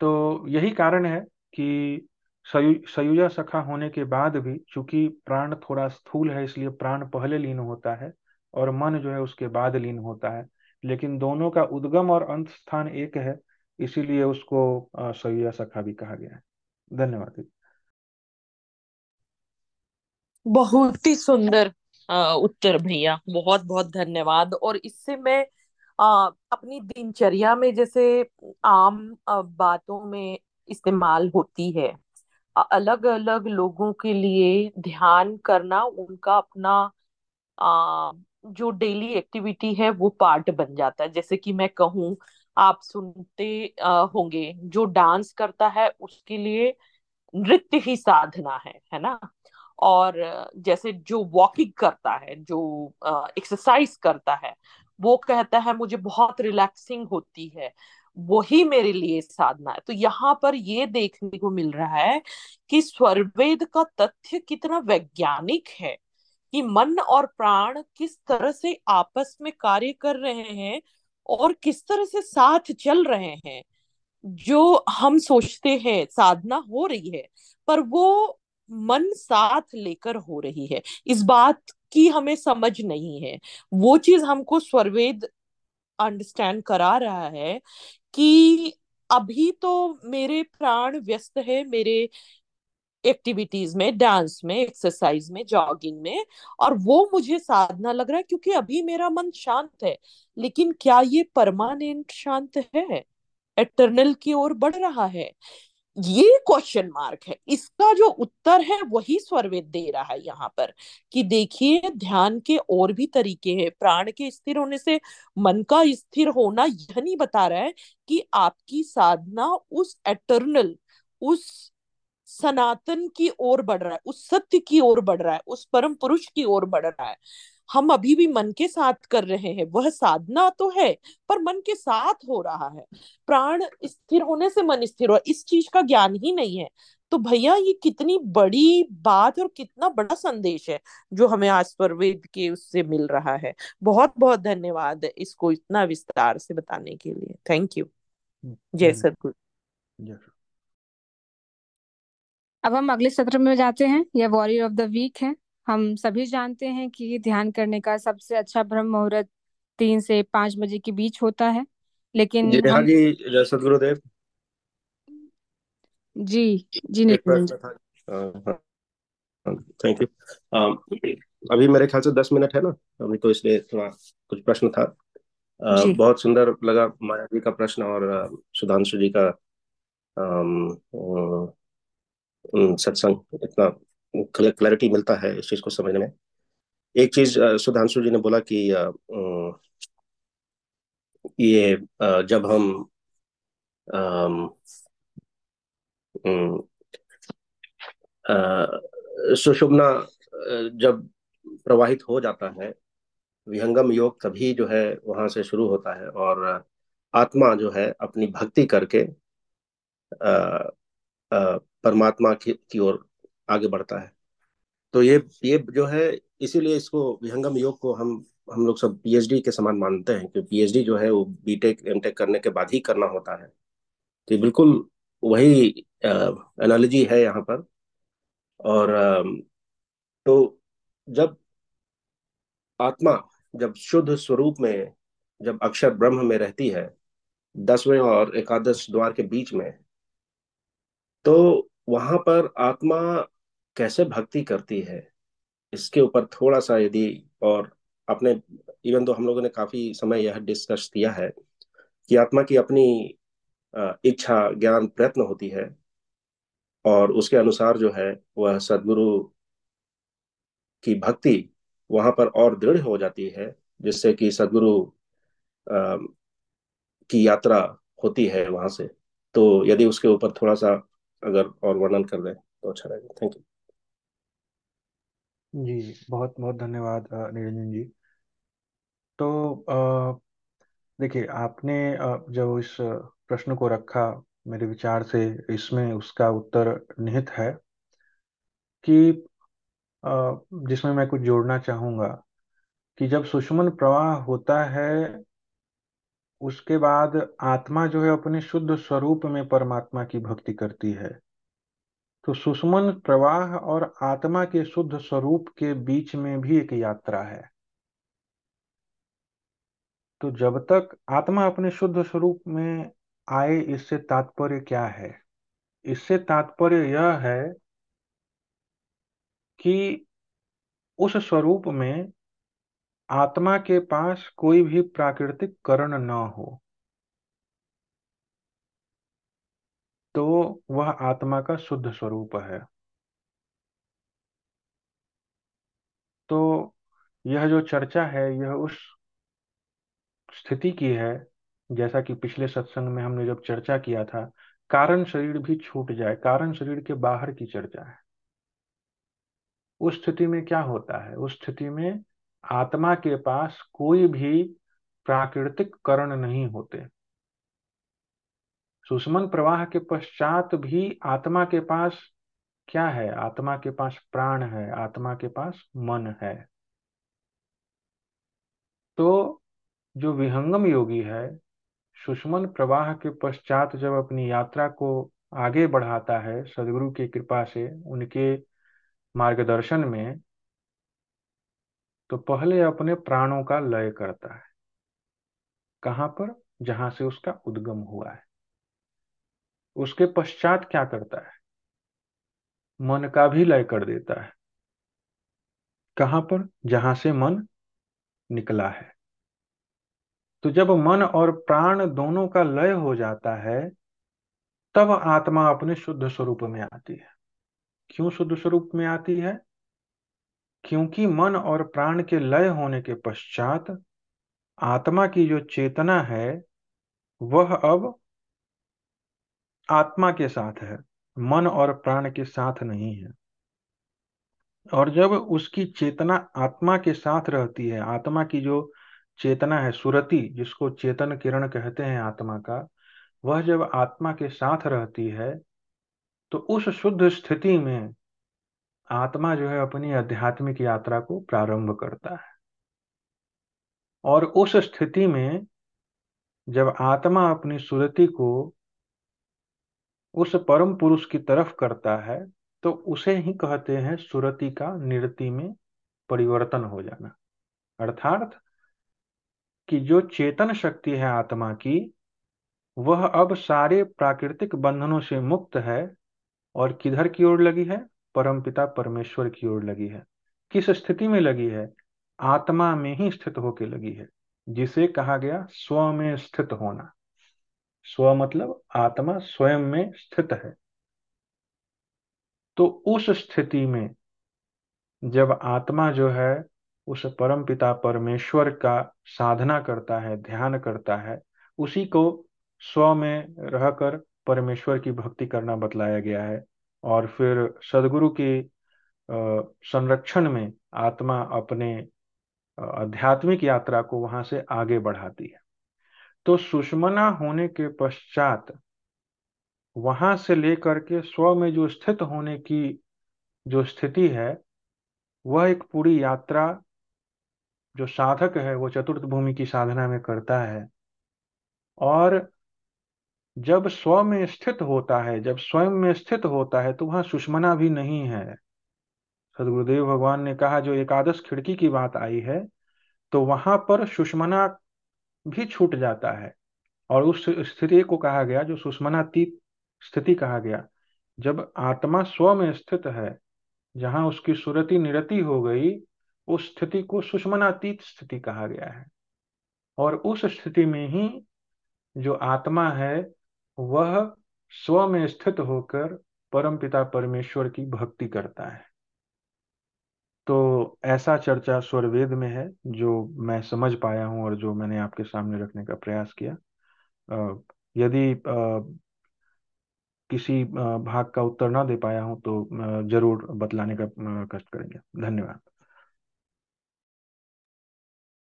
तो यही कारण है कि सयुजा सखा होने के बाद भी चूँकि प्राण थोड़ा स्थूल है इसलिए प्राण पहले लीन होता है और मन जो है उसके बाद लीन होता है। लेकिन दोनों का उद्गम और अंत स्थान एक है इसीलिए उसको सयुजा सखा भी कहा गया है। धन्यवाद बहुत ही सुंदर उत्तर भैया बहुत बहुत धन्यवाद। और इससे मैं आ, अपनी दिनचर्या में जैसे आम बातों में इस्तेमाल होती है। अलग अलग लोगों के लिए ध्यान करना उनका अपना आ, जो डेली एक्टिविटी है वो पार्ट बन जाता है। जैसे कि मैं कहूँ आप सुनते आ, होंगे जो डांस करता है उसके लिए नृत्य ही साधना है है ना? और जैसे जो वॉकिंग करता है जो एक्सरसाइज करता है वो कहता है मुझे बहुत रिलैक्सिंग होती है। वही मेरे लिए साधना है। तो यहाँ पर ये देखने को मिल रहा है कि स्वरवेद का तथ्य कितना वैज्ञानिक है कि मन और प्राण किस तरह से आपस में कार्य कर रहे हैं और किस तरह से साथ चल रहे हैं, जो हम सोचते हैं साधना हो रही है, पर वो मन साथ लेकर हो रही है। इस बात की हमें समझ नहीं है। वो चीज़ हमको स्वरवेद अंडरस्टैंड करा रहा है कि अभी तो मेरे प्राण व्यस्त है मेरे एक्टिविटीज़ में, डांस में, एक्सरसाइज में, जॉगिंग में, और वो मुझे साधना लग रहा है क्योंकि अभी मेरा मन शांत है। लेकिन क्या ये परमानेंट शांत है? एटर्नल की ओर बढ़ रहा है। ये क्वेश्चन मार्क है। इसका जो उत्तर है, वही स्वरवेद दे रहा है यहाँ पर कि देखिए, ध्यान के और भी तरीके हैं। प्राण के स्थिर होने से मन का स्थिर होना यह नहीं बता रहा है कि आपकी साधना उस एटर्नल उस सनातन की ओर बढ़ रहा है, उस सत्य की ओर बढ़ रहा है, उस परम पुरुष की ओर बढ़ रहा है। हम अभी भी मन के साथ कर रहे हैं वह साधना तो है पर मन के साथ हो रहा है। प्राण स्थिर होने से मन स्थिर हो इस चीज़ का ज्ञान ही नहीं है। तो भैया ये कितनी बड़ी बात और कितना बड़ा संदेश है जो हमें आज स्वरवेद के उससे मिल रहा है। बहुत बहुत धन्यवाद इसको इतना विस्तार से बताने के लिए। थैंक यू जय सदगुरु अब हम अगले सत्र में जाते हैं। यह वॉरियर ऑफ़ द वीक है। हम सभी जानते हैं कि ध्यान करने का सबसे अच्छा ब्रह्म मुहूर्त तीन से पाँच बजे के बीच होता है लेकिन जी हाँ जी जय सदगुरुदेव जी जी नितिन थैंक यू अभी मेरे ख्याल से दस मिनट है ना अभी तो इसलिए थोड़ा कुछ प्रश्न था। uh, बहुत सुंदर लगा माया जी का प्रश्न और सुधांशु जी का सत्संग इतना क्लैरिटी मिलता है इस चीज़ को समझने में। एक चीज़ सुधांशु जी ने बोला कि ये जब हम सुषुम्ना जब प्रवाहित हो जाता है, विहंगम योग तभी जो है वहाँ से शुरू होता है और आत्मा जो है अपनी भक्ति करके परमात्मा की ओर आगे बढ़ता है। तो ये ये जो है इसीलिए इसको विहंगम योग को हम हम लोग सब पीएचडी के समान मानते हैं कि पीएचडी जो है वो बीटेक एमटेक करने के बाद ही करना होता है। तो बिल्कुल वही एनालॉजी है यहाँ पर। और आ, तो जब आत्मा जब शुद्ध स्वरूप में जब अक्षर ब्रह्म में रहती है दसवें और एकादश द्वार के बीच में तो वहाँ पर आत्मा कैसे भक्ति करती है, इसके ऊपर थोड़ा सा यदि और अपने इवन तो हम लोगों ने काफ़ी समय यह डिस्कस किया है कि आत्मा की अपनी इच्छा, ज्ञान प्रयत्न होती है और उसके अनुसार जो है वह सदगुरु की भक्ति वहाँ पर और दृढ़ हो जाती है, जिससे कि सदगुरु की यात्रा होती है वहाँ से। तो यदि उसके ऊपर थोड़ा सा अगर और वर्णन कर दें तो अच्छा रहेगा। थैंक यू जी बहुत बहुत धन्यवाद निरंजन जी। तो देखिए, आपने जब इस प्रश्न को रखा मेरे विचार से, इसमें उसका उत्तर निहित है कि जिसमें मैं कुछ जोड़ना चाहूँगा कि जब सुषमन प्रवाह होता है, उसके बाद आत्मा जो है अपने शुद्ध स्वरूप में परमात्मा की भक्ति करती है। तो सुषमन प्रवाह और आत्मा के शुद्ध स्वरूप के बीच में भी एक यात्रा है। तो जब तक आत्मा अपने शुद्ध स्वरूप में आए, इससे तात्पर्य क्या है? इससे तात्पर्य यह है कि उस स्वरूप में आत्मा के पास कोई भी प्राकृतिक करण न हो। तो वह आत्मा का शुद्ध स्वरूप है। तो यह जो चर्चा है, यह उस स्थिति की है, जैसा कि पिछले सत्संग में हमने जब चर्चा किया था, कारण शरीर भी छूट जाए, कारण शरीर के बाहर की चर्चा है। उस स्थिति में क्या होता है? उस स्थिति में आत्मा के पास कोई भी प्राकृतिक करण नहीं होते। सुषमन प्रवाह के पश्चात भी आत्मा के पास क्या है? आत्मा के पास प्राण है, आत्मा के पास मन है। तो जो विहंगम योगी है, सुषमन प्रवाह के पश्चात जब अपनी यात्रा को आगे बढ़ाता है, सदगुरु की कृपा से उनके मार्गदर्शन में तो पहले अपने प्राणों का लय करता है। कहाँ पर? जहाँ से उसका उद्गम हुआ है। उसके पश्चात क्या करता है? मन का भी लय कर देता है। कहाँ पर? जहाँ से मन निकला है। तो जब मन और प्राण दोनों का लय हो जाता है, तब आत्मा अपने शुद्ध स्वरूप में आती है। क्यों शुद्ध स्वरूप में आती है? क्योंकि मन और प्राण के लय होने के पश्चात आत्मा की जो चेतना है, वह अब आत्मा के साथ है, मन और प्राण के साथ नहीं है। और जब उसकी चेतना आत्मा के साथ रहती है, आत्मा की जो चेतना है, सुरति, जिसको चेतन किरण कहते हैं आत्मा का, वह जब आत्मा के साथ रहती है तो उस शुद्ध स्थिति में आत्मा जो है अपनी आध्यात्मिक यात्रा को प्रारंभ करता है। और उस स्थिति में जब आत्मा अपनी सुरति को उस परम पुरुष की तरफ़ करता है तो उसे ही कहते हैं सुरति का निरति में परिवर्तन हो जाना। अर्थात कि जो चेतन शक्ति है आत्मा की, वह अब सारे प्राकृतिक बंधनों से मुक्त है और किधर की ओर लगी है? परमपिता परमेश्वर की ओर लगी है। किस स्थिति में लगी है? आत्मा में ही स्थित होकर लगी है, जिसे कहा गया, स्व में स्थित होना। स्व मतलब आत्मा स्वयं में स्थित है। तो उस स्थिति में जब आत्मा जो है, उस परम पिता परमेश्वर का साधना करता है, ध्यान करता है, उसी को स्व में रहकर परमेश्वर की भक्ति करना बतलाया गया है और फिर सदगुरु के संरक्षण में आत्मा अपने आध्यात्मिक यात्रा को वहाँ से आगे बढ़ाती है। तो सुषमना होने के पश्चात वहाँ से लेकर के स्व में जो स्थित होने की जो स्थिति है, वह एक पूरी यात्रा जो साधक है, वो चतुर्थ भूमि की साधना में करता है। और जब स्व में स्थित होता है, जब स्वयं में स्थित होता है तो वहाँ सुषमना भी नहीं है। सदगुरुदेव भगवान ने कहा, जो एकादश खिड़की की बात आई है तो वहाँ पर सुषमना भी छूट जाता है। और उस स्थिति को कहा गया, जो सुषमनातीत स्थिति कहा गया, जब आत्मा स्व में स्थित है, जहाँ उसकी सुरति निरति हो गई, उस स्थिति को सुषमनातीत स्थिति कहा गया है। और उस स्थिति में ही जो आत्मा है, वह स्व में स्थित होकर परमपिता परमेश्वर की भक्ति करता है। तो ऐसा चर्चा स्वरवेद में है, जो मैं समझ पाया हूँ और जो मैंने आपके सामने रखने का प्रयास किया। यदि किसी भाग का उत्तर ना दे पाया हूँ तो ज़रूर बतलाने का कष्ट करेंगे। धन्यवाद।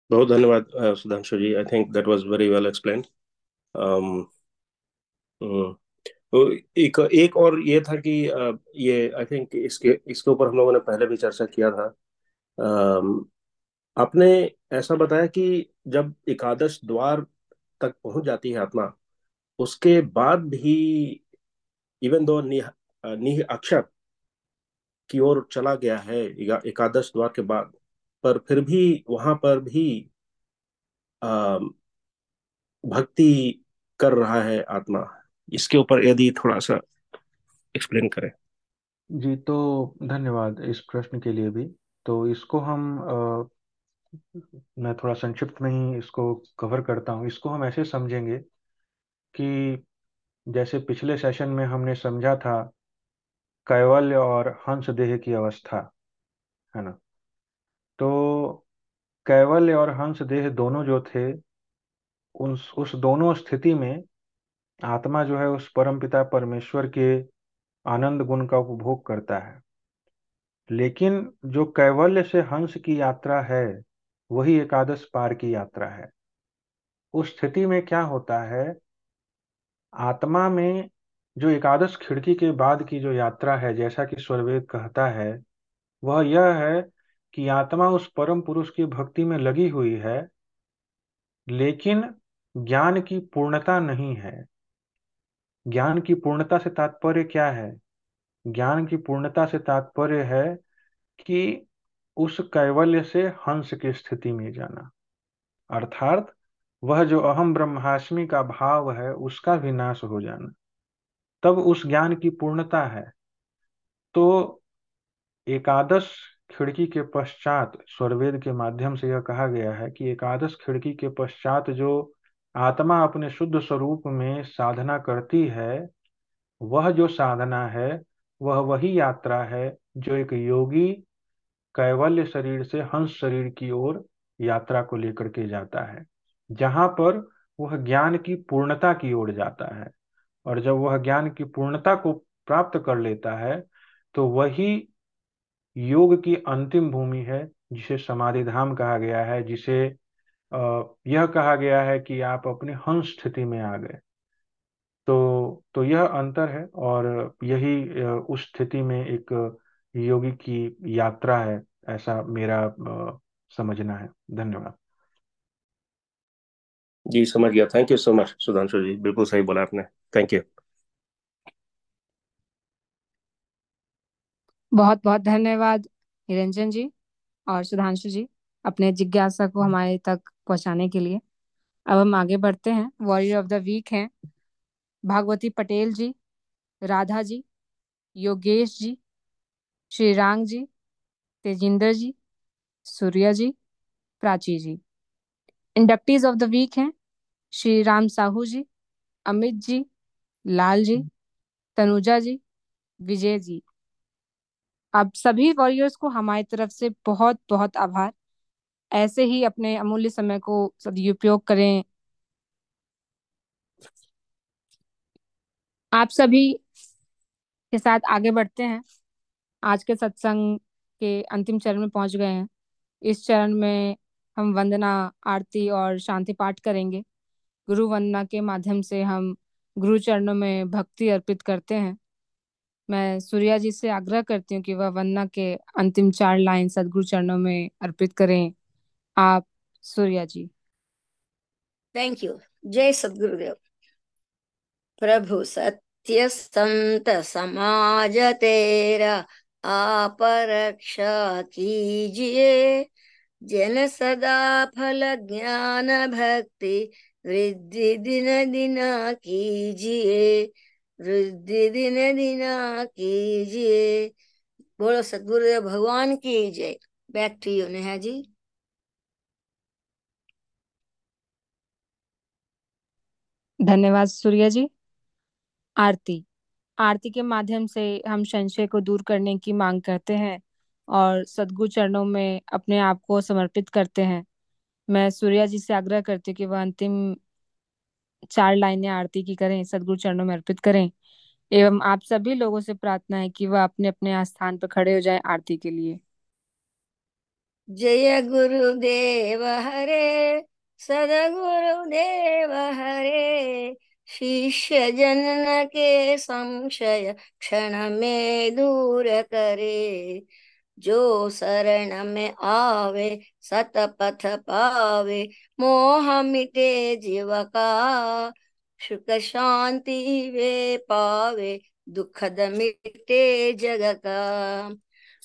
बहुत धन्यवाद Sudhanshu ji. I think that was very well explained एक एक और ये था कि ये आई थिंक इसके इसके ऊपर हम लोगों ने पहले भी चर्चा किया था। आपने ऐसा बताया कि जब एकादश द्वार तक पहुँच जाती है आत्मा उसके बाद भी इवन दो निह अक्षर की ओर चला गया है एकादश द्वार के बाद पर फिर भी वहाँ पर भी आ, भक्ति कर रहा है आत्मा। इसके ऊपर यदि थोड़ा सा एक्सप्लेन करें। जी तो धन्यवाद इस प्रश्न के लिए भी। तो इसको हम आ, मैं थोड़ा संक्षिप्त में ही इसको कवर करता हूँ। इसको हम ऐसे समझेंगे कि जैसे पिछले सेशन में हमने समझा था कैवल्य और हंस देह की अवस्था है ना? तो कैवल्य और हंस देह दोनों जो थे उस उस दोनों स्थिति में आत्मा जो है उस परमपिता परमेश्वर के आनंद गुण का उपभोग करता है। लेकिन जो कैवल्य से हंस की यात्रा है, वही एकादश पार की यात्रा है। उस स्थिति में क्या होता है? आत्मा में जो एकादश खिड़की के बाद की जो यात्रा है, जैसा कि स्वरवेद कहता है, वह यह है कि आत्मा उस परम पुरुष की भक्ति में लगी हुई है, लेकिन ज्ञान की पूर्णता नहीं है। ज्ञान की पूर्णता से तात्पर्य क्या है? ज्ञान की पूर्णता से तात्पर्य है कि उस कैवल्य से हंस की स्थिति में जाना। अर्थात, वह जो अहम ब्रह्माष्टमी का भाव है, उसका विनाश हो जाना। तब उस ज्ञान की पूर्णता है। तो एकादश खिड़की के पश्चात, स्वरवेद के माध्यम से यह कहा गया है कि एकादश खिड़की के पश्चात जो आत्मा अपने शुद्ध स्वरूप में साधना करती है, वह जो साधना है, वह वही यात्रा है, जो एक योगी कैवल्य शरीर से हंस शरीर की ओर यात्रा को लेकर के जाता है, जहाँ पर वह ज्ञान की पूर्णता की ओर जाता है। और जब वह ज्ञान की पूर्णता को प्राप्त कर लेता है तो वही योग की अंतिम भूमि है, जिसे समाधि धाम कहा गया है, जिसे यह कहा गया है कि आप अपने हंस स्थिति में आ गए। तो तो यह अंतर है और यही उस स्थिति में एक योगी की यात्रा है ऐसा मेरा समझना है। धन्यवाद। जी समझ गया। Thank you so much Sudhanshu ji. बिल्कुल सही बोला आपने। थैंक यू बहुत बहुत धन्यवाद निरंजन जी और सुधांशु जी अपने जिज्ञासा को हमारे तक पहुँचाने के लिए। अब हम आगे बढ़ते हैं। वॉरियर ऑफ़ द वीक हैं। Bhagwati Patel ji, Radha ji, Yogesh ji Shri Shrirang ji, Tejinder ji, Surya ji, Prachi ji. Inductees of the week हैं। श्री राम साहू जी, अमित जी, लाल जी, तनुजा जी, विजय जी। अब सभी वॉरियर्स को हमारी तरफ़ से बहुत बहुत आभार। ऐसे ही अपने अमूल्य समय को सदुपयोग करें। आप सभी के साथ आगे बढ़ते हैं। आज के सत्संग के अंतिम चरण में पहुँच गए हैं। इस चरण में हम वंदना, आरती और शांति पाठ करेंगे। गुरु वंदना के माध्यम से हम गुरु चरणों में भक्ति अर्पित करते हैं। मैं सूर्या जी से आग्रह करती हूँ कि वह वंदना के अंतिम चार लाइन सदगुरु चरणों में अर्पित करें। आप, सूर्या जी। थैंक यू जय सदगुरुदेव। प्रभु सत्य संत समाज तेरा, आप रक्षा कीजिए। जन सदा फल ज्ञान भक्ति, वृद्धि दिन दिन कीजिए। वृद्धि दिन दिन कीजिए। बोलो सदगुरुदेव, भगवान की जय। Back to you Neha ji. धन्यवाद सूर्य जी। आरती। आरती के माध्यम से हम संशय को दूर करने की मांग करते हैं और सदगुरु चरणों में अपने आप को समर्पित करते हैं। मैं सूर्या जी से आग्रह करती हूँ कि वह अंतिम चार लाइनें आरती की करें सदगुरु चरणों में अर्पित करें। एवं आप सभी लोगों से प्रार्थना है कि वह अपने अपने स्थान पर खड़े हो जाएँ आरती के लिए। जय गुरुदेव हरे सदगुरुदेव हरे शिष्य जनन के संशय क्षण में दूर करे। जो शरण में आवे सत पथ पावे, मोह मिटे जीव का, सुख शांति वे पावे, दुखद मिटे जग का।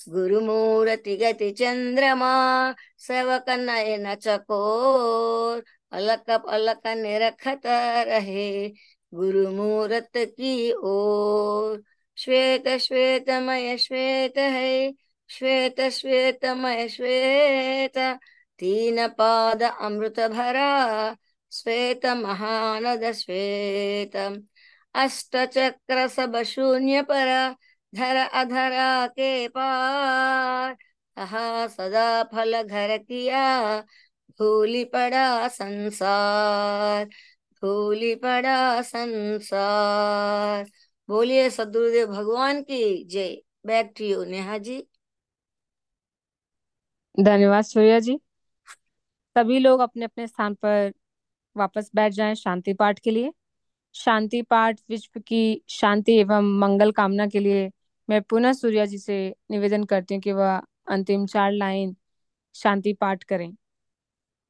गुरुमूर्ति गति चंद्रमा सेवक नयन चकोर, अलक अलक निरखत रहे गुरुमूर्त की ओर। श्वेत श्वेतमय श्वेत है, श्वेत श्वेतमय श्वेत। तीन पाद अमृत भरा, श्वेत महानद श्वेत। अष्ट चक्र सब शून्य पर धर अधरा के पार। कहा सदा फल घर किया भूली पड़ा संसार भूली पड़ा संसार। बोलिए सदगुरुदेव भगवान की जय। Back to you, Neha ji. धन्यवाद सूर्या जी। सभी लोग अपने अपने स्थान पर वापस बैठ जाएँ शांति पाठ के लिए। शांति पाठ, विश्व की शांति एवं मंगल कामना के लिए मैं पुनः सूर्या जी से निवेदन करती हूँ कि वह अंतिम चार लाइन शांति पाठ करें।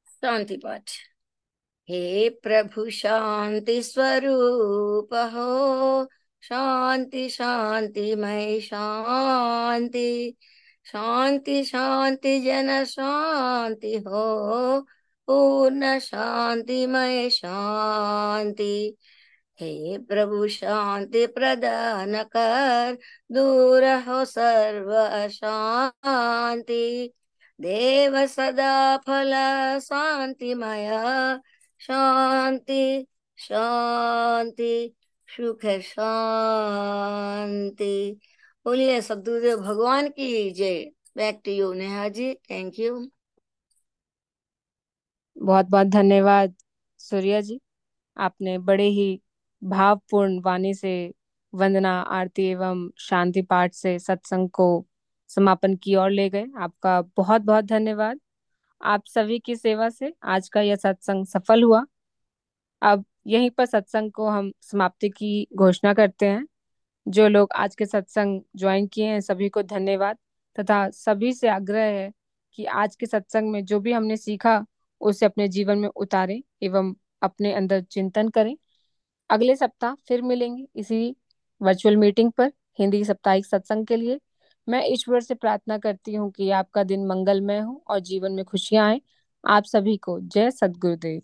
शांति पाठ। हे प्रभु, शांति स्वरूप हो। शांति शांति मय शांति। शांति शांति, जन शांति हो। पूर्ण शांतिमय शांति। हे प्रभु शांति प्रदान कर, दूर हो सर्व शांति देव सदा फल शांतिमय, शांति शांति, सुख शांति। बोलिए सदगुरुदेव, भगवान की जय। Back to you Neha ji. Thank you बहुत बहुत धन्यवाद, सूर्या जी। आपने बड़े ही भावपूर्ण वाणी से वंदना, आरती एवं शांति पाठ से सत्संग को समापन की ओर ले गए। आपका बहुत बहुत धन्यवाद। आप सभी की सेवा से आज का यह सत्संग सफल हुआ। अब यहीं पर सत्संग को हम समाप्ति की घोषणा करते हैं। जो लोग आज के सत्संग ज्वाइन किए हैं, सभी को धन्यवाद। तथा सभी से आग्रह है कि आज के सत्संग में जो भी हमने सीखा, उसे अपने जीवन में उतारें एवं अपने अंदर चिंतन करें। अगले सप्ताह फिर मिलेंगे इसी वर्चुअल मीटिंग पर, हिंदी साप्ताहिक सत्संग के लिए। मैं ईश्वर से प्रार्थना करती हूँ कि आपका दिन मंगलमय हो और जीवन में खुशियाँ आए। आप सभी को जय सदगुरुदेव